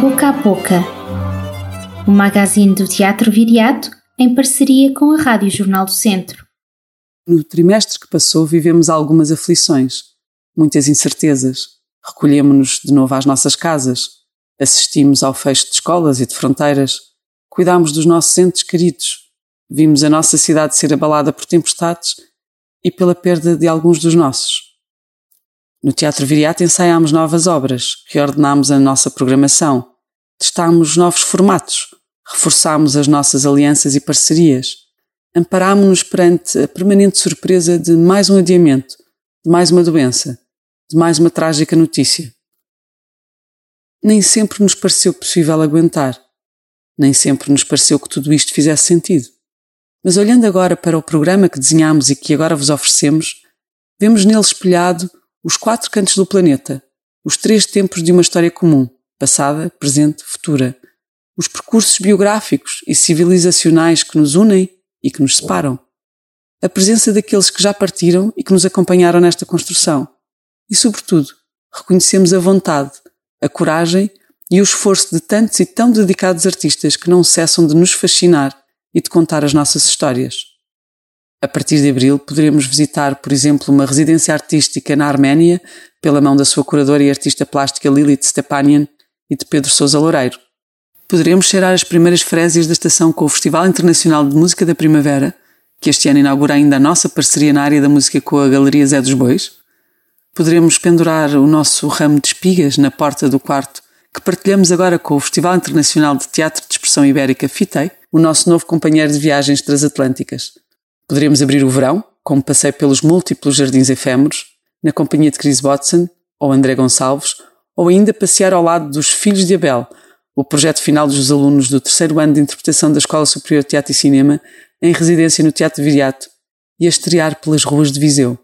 Boca a Boca, o magazine do Teatro Viriato em parceria com a Rádio Jornal do Centro. No trimestre que passou, vivemos algumas aflições, muitas incertezas. Recolhemos-nos de novo às nossas casas, assistimos ao fecho de escolas e de fronteiras, cuidámos dos nossos entes queridos, vimos a nossa cidade ser abalada por tempestades e pela perda de alguns dos nossos. No Teatro Viriato ensaiámos novas obras, reordenámos a nossa programação, testámos novos formatos, reforçámos as nossas alianças e parcerias, amparámos-nos perante a permanente surpresa de mais um adiamento, de mais uma doença, de mais uma trágica notícia. Nem sempre nos pareceu possível aguentar, nem sempre nos pareceu que tudo isto fizesse sentido. Mas olhando agora para o programa que desenhámos e que agora vos oferecemos, vemos nele espelhado os quatro cantos do planeta, os três tempos de uma história comum, passada, presente, futura, os percursos biográficos e civilizacionais que nos unem e que nos separam, a presença daqueles que já partiram e que nos acompanharam nesta construção, e, sobretudo, reconhecemos a vontade, a coragem e o esforço de tantos e tão dedicados artistas que não cessam de nos fascinar e de contar as nossas histórias. A partir de abril, poderemos visitar, por exemplo, uma residência artística na Arménia, pela mão da sua curadora e artista plástica Lilith Stepanian e de Pedro Sousa Loureiro. Poderemos cheirar as primeiras frésias da estação com o Festival Internacional de Música da Primavera, que este ano inaugura ainda a nossa parceria na área da música com a Galeria Zé dos Bois. Poderemos pendurar o nosso ramo de espigas na porta do quarto que partilhamos agora com o Festival Internacional de Teatro de Expressão Ibérica FITEI, o nosso novo companheiro de viagens transatlânticas. Poderemos abrir o verão, como passei pelos múltiplos jardins efêmeros, na companhia de Chris Watson ou André Gonçalves, ou ainda passear ao lado dos Filhos de Abel, o projeto final dos alunos do terceiro ano de interpretação da Escola Superior de Teatro e Cinema, em residência no Teatro Viriato, e a estrear pelas ruas de Viseu.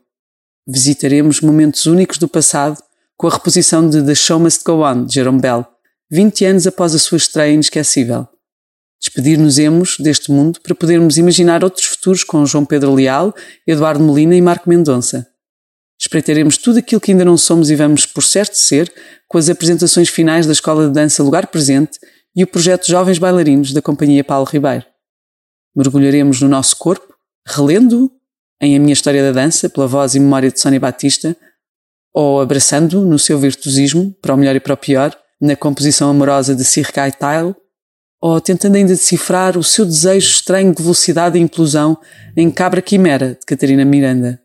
Visitaremos momentos únicos do passado com a reposição de The Show Must Go On, de Jerome Bell, 20 anos após a sua estreia inesquecível. Despedir-nos-emos deste mundo para podermos imaginar outros futuros com João Pedro Leal, Eduardo Molina e Marco Mendonça. Espreitaremos tudo aquilo que ainda não somos e vamos por certo ser com as apresentações finais da Escola de Dança Lugar Presente e o projeto Jovens Bailarinos da Companhia Paulo Ribeiro. Mergulharemos no nosso corpo, relendo-o em A Minha História da Dança, pela voz e memória de Sónia Batista, ou abraçando-o no seu virtuosismo, para o melhor e para o pior, na composição amorosa de Sir Tile, ou tentando ainda decifrar o seu desejo estranho de velocidade e implosão em Cabra Quimera, de Catarina Miranda.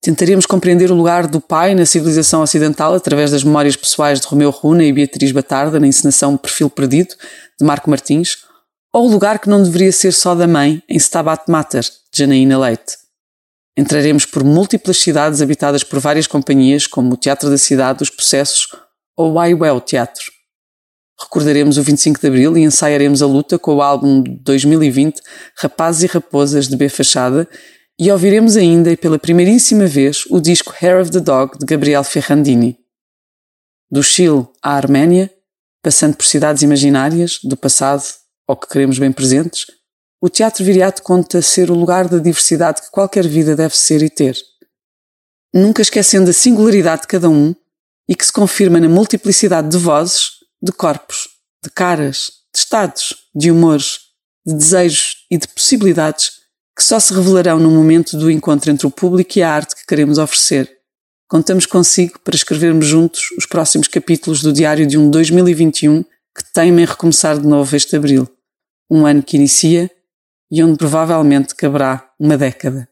Tentaremos compreender o lugar do pai na civilização ocidental através das memórias pessoais de Romeu Runa e Beatriz Batarda na encenação Perfil Perdido, de Marco Martins, ou o lugar que não deveria ser só da mãe, em Stabat Mater, de Janaína Leite. Entraremos por múltiplas cidades habitadas por várias companhias, como o Teatro da Cidade, os Processos ou o iWell Teatro. Recordaremos o 25 de Abril e ensaiaremos a luta com o álbum de 2020 Rapazes e Raposas de B Fachada e ouviremos ainda e pela primeiríssima vez o disco Hair of the Dog de Gabriel Ferrandini. Do Chile à Arménia, passando por cidades imaginárias, do passado ou que queremos bem presentes, o Teatro Viriato conta ser o lugar da diversidade que qualquer vida deve ser e ter. Nunca esquecendo a singularidade de cada um e que se confirma na multiplicidade de vozes de corpos, de caras, de estados, de humores, de desejos e de possibilidades que só se revelarão no momento do encontro entre o público e a arte que queremos oferecer. Contamos consigo para escrevermos juntos os próximos capítulos do diário de um 2021 que teima em recomeçar de novo este abril. Um ano que inicia e onde provavelmente caberá uma década.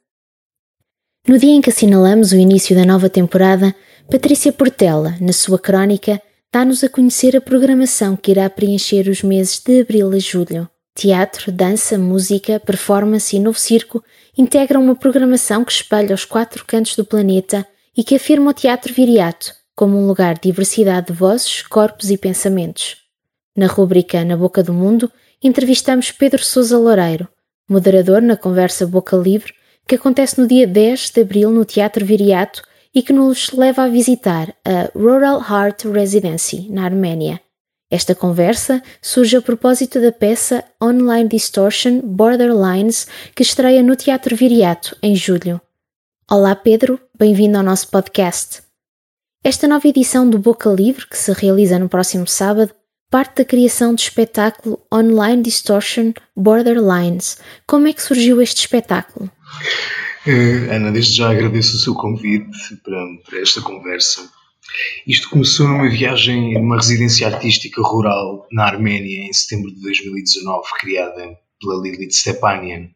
No dia em que assinalamos o início da nova temporada, Patrícia Portela, na sua crónica, dá-nos a conhecer a programação que irá preencher os meses de abril a julho. Teatro, dança, música, performance e novo circo integram uma programação que espelha os quatro cantos do planeta e que afirma o teatro viriato como um lugar de diversidade de vozes, corpos e pensamentos. Na rúbrica Na Boca do Mundo, entrevistamos Pedro Sousa Loureiro, moderador na conversa Boca Livre, que acontece no dia 10 de abril no Teatro Viriato e que nos leva a visitar a Rural Heart Residency, na Arménia. Esta conversa surge a propósito da peça Online Distortion Borderlines, que estreia no Teatro Viriato em julho. Olá Pedro, bem-vindo ao nosso podcast. Esta nova edição do Boca Livre, que se realiza no próximo sábado, parte da criação do espetáculo Online Distortion Borderlines. Como é que surgiu este espetáculo? Uh, Ana, desde já agradeço o seu convite para, para esta conversa. Isto começou numa viagem numa residência artística rural na Arménia em setembro de 2019, criada pela Lilith Stepanian.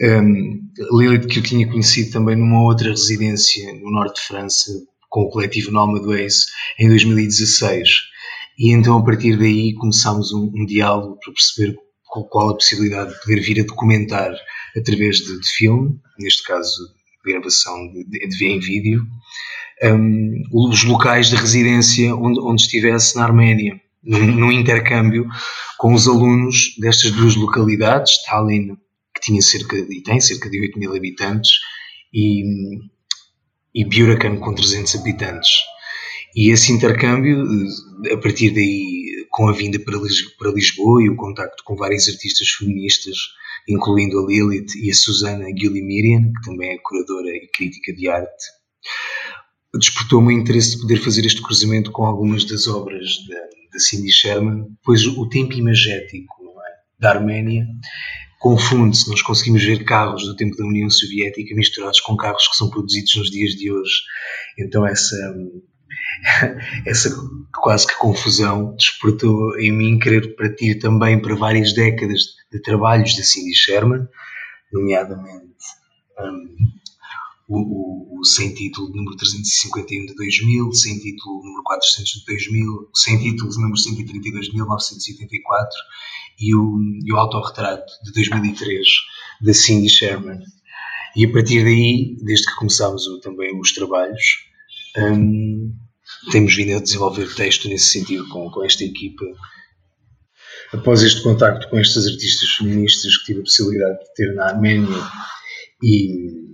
Um, Lilith que eu tinha conhecido também numa outra residência no norte de França com o coletivo Ways em 2016. E então a partir daí começámos um, um diálogo para perceber qual, qual, a possibilidade de poder vir a documentar através de, de filme, neste caso gravação de, de, de em vídeo, um, os locais de residência onde, onde estivesse na Arménia, num, intercâmbio com os alunos destas duas localidades, Tallinn, que tinha cerca e tem cerca de 8 mil habitantes, e, e Buracan, com 300 habitantes. E esse intercâmbio, a partir daí, com a vinda para, para Lisboa e o contacto com várias artistas feministas, incluindo a Lilith e a Susana Guillemirian, que também é curadora e crítica de arte, despertou-me o interesse de poder fazer este cruzamento com algumas das obras da, da Cindy Sherman, pois o tempo imagético é? da Arménia confunde-se. Nós conseguimos ver carros do tempo da União Soviética misturados com carros que são produzidos nos dias de hoje. Então essa essa quase que confusão despertou em mim querer partir também para várias décadas de trabalhos da Cindy Sherman, nomeadamente um, o, o, sem título número 351 de 2000, sem título número 400 de 2000, sem título número 132 de 1984 e o, e o autorretrato de 2003 da Cindy Sherman. E a partir daí, desde que começámos o, também os trabalhos, um, temos vindo a desenvolver texto nesse sentido com, com esta equipa. Após este contacto com estas artistas feministas que tive a possibilidade de ter na Arménia e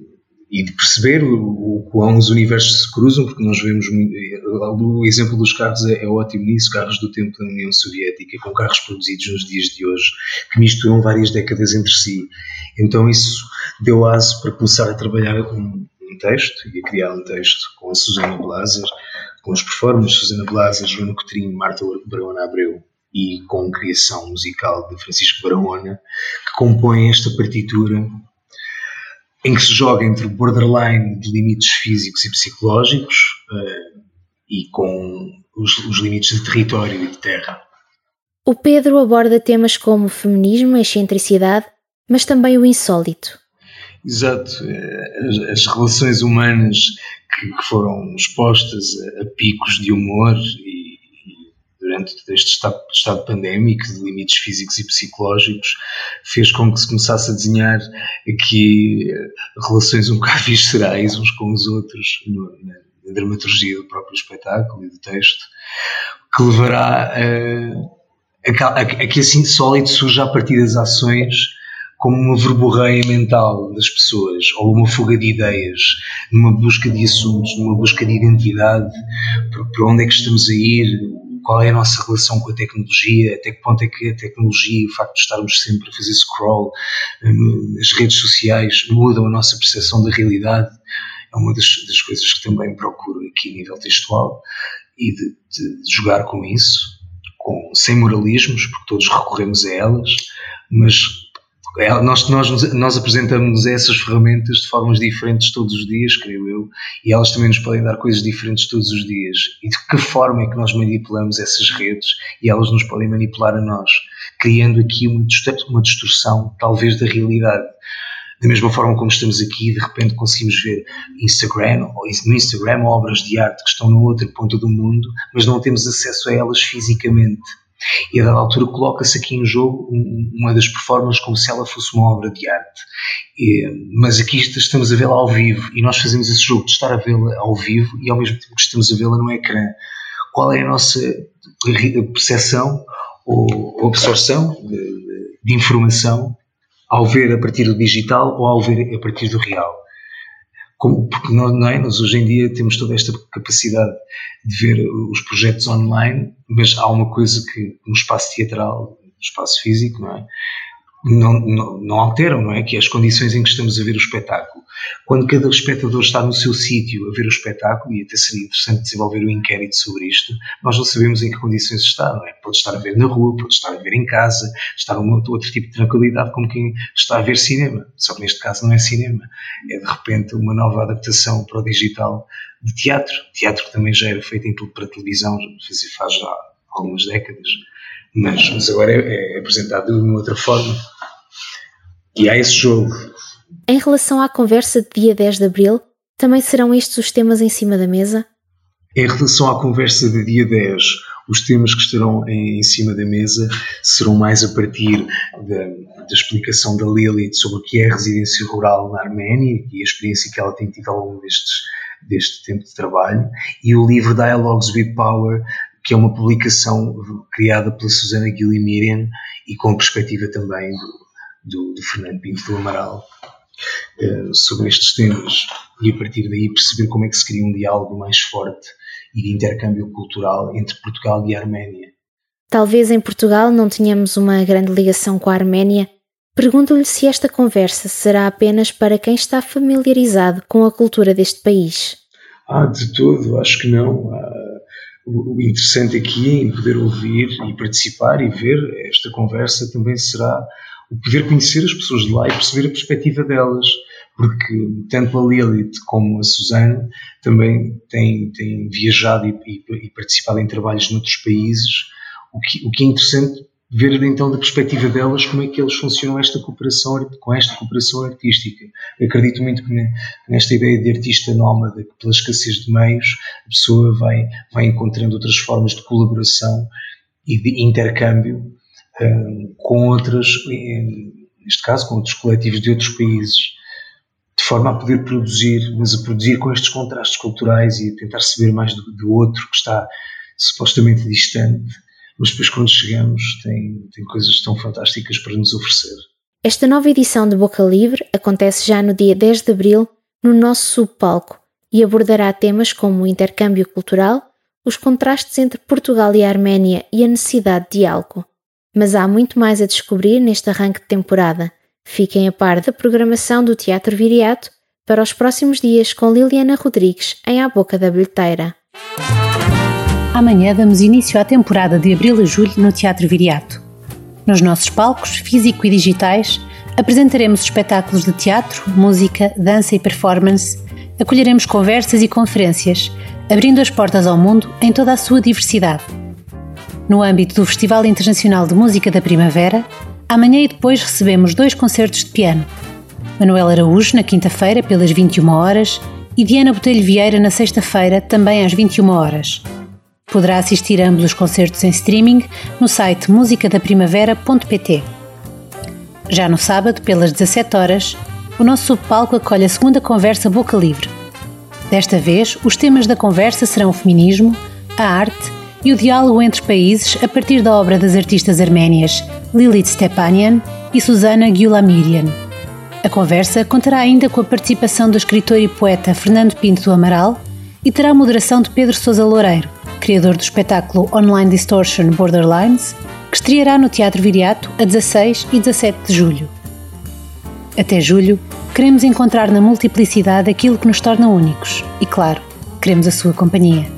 e de perceber o, o quão os universos se cruzam, porque nós vemos o exemplo dos carros é, é, ótimo nisso, carros do tempo da União Soviética, com carros produzidos nos dias de hoje, que misturam várias décadas entre si. Então isso deu aso para começar a trabalhar um, um texto e a criar um texto com a Susana Blaser, com os performances Susana Blaser, Joana Cotrim, Marta Barona Abreu e com criação musical de Francisco Barahona, que compõem esta partitura em que se joga entre o borderline de limites físicos e psicológicos uh, e com os, os, limites de território e de terra. O Pedro aborda temas como o feminismo, a excentricidade, mas também o insólito. Exato. Eh, as, as relações humanas que, que foram expostas a, a, picos de humor e durante este estado, estado pandémico de limites físicos e psicológicos fez com que se começasse a desenhar aqui eh, relações um bocado viscerais uns com os outros na, na dramaturgia do próprio espetáculo e do texto que levará a, a, a, a que assim sólido surja a partir das ações como uma verborreia mental das pessoas ou uma fuga de ideias, numa busca de assuntos, numa busca de identidade, para onde é que estamos a ir, qual é a nossa relação com a tecnologia, até que ponto é que a tecnologia, o facto de estarmos sempre a fazer scroll nas redes sociais, mudam a nossa percepção da realidade. É uma das, das coisas que também procuro aqui a nível textual e de, de, de jogar com isso, com, sem moralismos, porque todos recorremos a elas, mas nós, nós, nós apresentamos essas ferramentas de formas diferentes todos os dias, creio eu, e elas também nos podem dar coisas diferentes todos os dias. E de que forma é que nós manipulamos essas redes e elas nos podem manipular a nós, criando aqui uma, uma distorção, talvez, da realidade. Da mesma forma como estamos aqui, de repente conseguimos ver Instagram, ou no Instagram obras de arte que estão na outra ponta do mundo, mas não temos acesso a elas fisicamente e a dada altura coloca-se aqui em jogo uma das performances como se ela fosse uma obra de arte. Mas aqui estamos a vê-la ao vivo e nós fazemos esse jogo de estar a vê-la ao vivo e ao mesmo tempo que estamos a vê-la no ecrã. Qual é a nossa percepção ou absorção de, de informação ao ver a partir do digital ou ao ver a partir do real? Como, porque nós, não é? nós hoje em dia temos toda esta capacidade de ver os projetos online, mas há uma coisa que no espaço teatral, no espaço físico, não é? Não, não, não, alteram, não é? Que é as condições em que estamos a ver o espetáculo. Quando cada espectador está no seu sítio a ver o espetáculo, e até seria interessante desenvolver um inquérito sobre isto, nós não sabemos em que condições está, não é? Pode estar a ver na rua, pode estar a ver em casa, estar num outro tipo de tranquilidade como quem está a ver cinema. Só que neste caso não é cinema, é de repente uma nova adaptação para o digital de teatro. Teatro que também já era feito para televisão, faz já algumas décadas, mas, mas agora é, é apresentado de uma outra forma. E há esse jogo. Em relação à conversa de dia 10 de abril, também serão estes os temas em cima da mesa? Em relação à conversa de dia 10, os temas que estarão em, em cima da mesa serão mais a partir da, da, explicação da Lilith sobre o que é a residência rural na Arménia e a experiência que ela tem tido ao longo destes, deste tempo de trabalho, e o livro Dialogues with Power, que é uma publicação criada pela Susana Guilherme e com a perspectiva também do, do, do Fernando Pinto do Amaral uh, sobre estes temas e a partir daí perceber como é que se cria um diálogo mais forte e de intercâmbio cultural entre Portugal e a Arménia. Talvez em Portugal não tenhamos uma grande ligação com a Arménia. Pergunto-lhe se esta conversa será apenas para quem está familiarizado com a cultura deste país. Ah, de todo, acho que não. Ah, o interessante aqui em poder ouvir e participar e ver esta conversa também será o poder conhecer as pessoas de lá e perceber a perspectiva delas, porque tanto a Lilith como a Susana também têm, têm viajado e, e, e participado em trabalhos noutros países, o que, o que é interessante ver então da perspectiva delas como é que eles funcionam esta cooperação com esta cooperação artística. Eu acredito muito que nesta ideia de artista nómada, que pela escassez de meios a pessoa vai, vai encontrando outras formas de colaboração e de intercâmbio com outras, neste caso com outros coletivos de outros países, de forma a poder produzir, mas a produzir com estes contrastes culturais e a tentar saber mais do, do outro que está supostamente distante, mas depois quando chegamos tem, tem coisas tão fantásticas para nos oferecer. Esta nova edição de Boca Livre acontece já no dia 10 de abril no nosso subpalco e abordará temas como o intercâmbio cultural, os contrastes entre Portugal e Arménia e a necessidade de diálogo. Mas há muito mais a descobrir neste arranque de temporada. Fiquem a par da programação do Teatro Viriato para os próximos dias com Liliana Rodrigues em A Boca da Bilheteira. Amanhã damos início à temporada de abril a julho no Teatro Viriato. Nos nossos palcos, físico e digitais, apresentaremos espetáculos de teatro, música, dança e performance, acolheremos conversas e conferências, abrindo as portas ao mundo em toda a sua diversidade no âmbito do Festival Internacional de Música da Primavera, amanhã e depois recebemos dois concertos de piano. Manuel Araújo, na quinta-feira, pelas 21 horas, e Diana Botelho Vieira, na sexta-feira, também às 21 horas. Poderá assistir a ambos os concertos em streaming no site musicadaprimavera.pt. Já no sábado, pelas 17 horas, o nosso subpalco acolhe a segunda conversa Boca Livre. Desta vez, os temas da conversa serão o feminismo, a arte e o diálogo entre países a partir da obra das artistas arménias Lilith Stepanian e Susana Gulamirian. A conversa contará ainda com a participação do escritor e poeta Fernando Pinto do Amaral e terá a moderação de Pedro Sousa Loureiro, criador do espetáculo Online Distortion Borderlines, que estreará no Teatro Viriato a 16 e 17 de julho. Até julho, queremos encontrar na multiplicidade aquilo que nos torna únicos e, claro, queremos a sua companhia.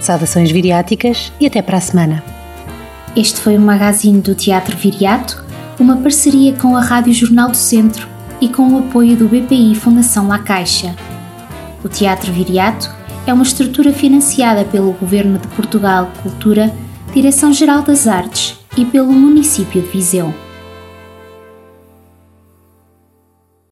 Saudações viriáticas e até para a semana. Este foi o magazine do Teatro Viriato, uma parceria com a Rádio Jornal do Centro e com o apoio do BPI Fundação La Caixa. O Teatro Viriato é uma estrutura financiada pelo Governo de Portugal Cultura, Direção-Geral das Artes e pelo município de Viseu.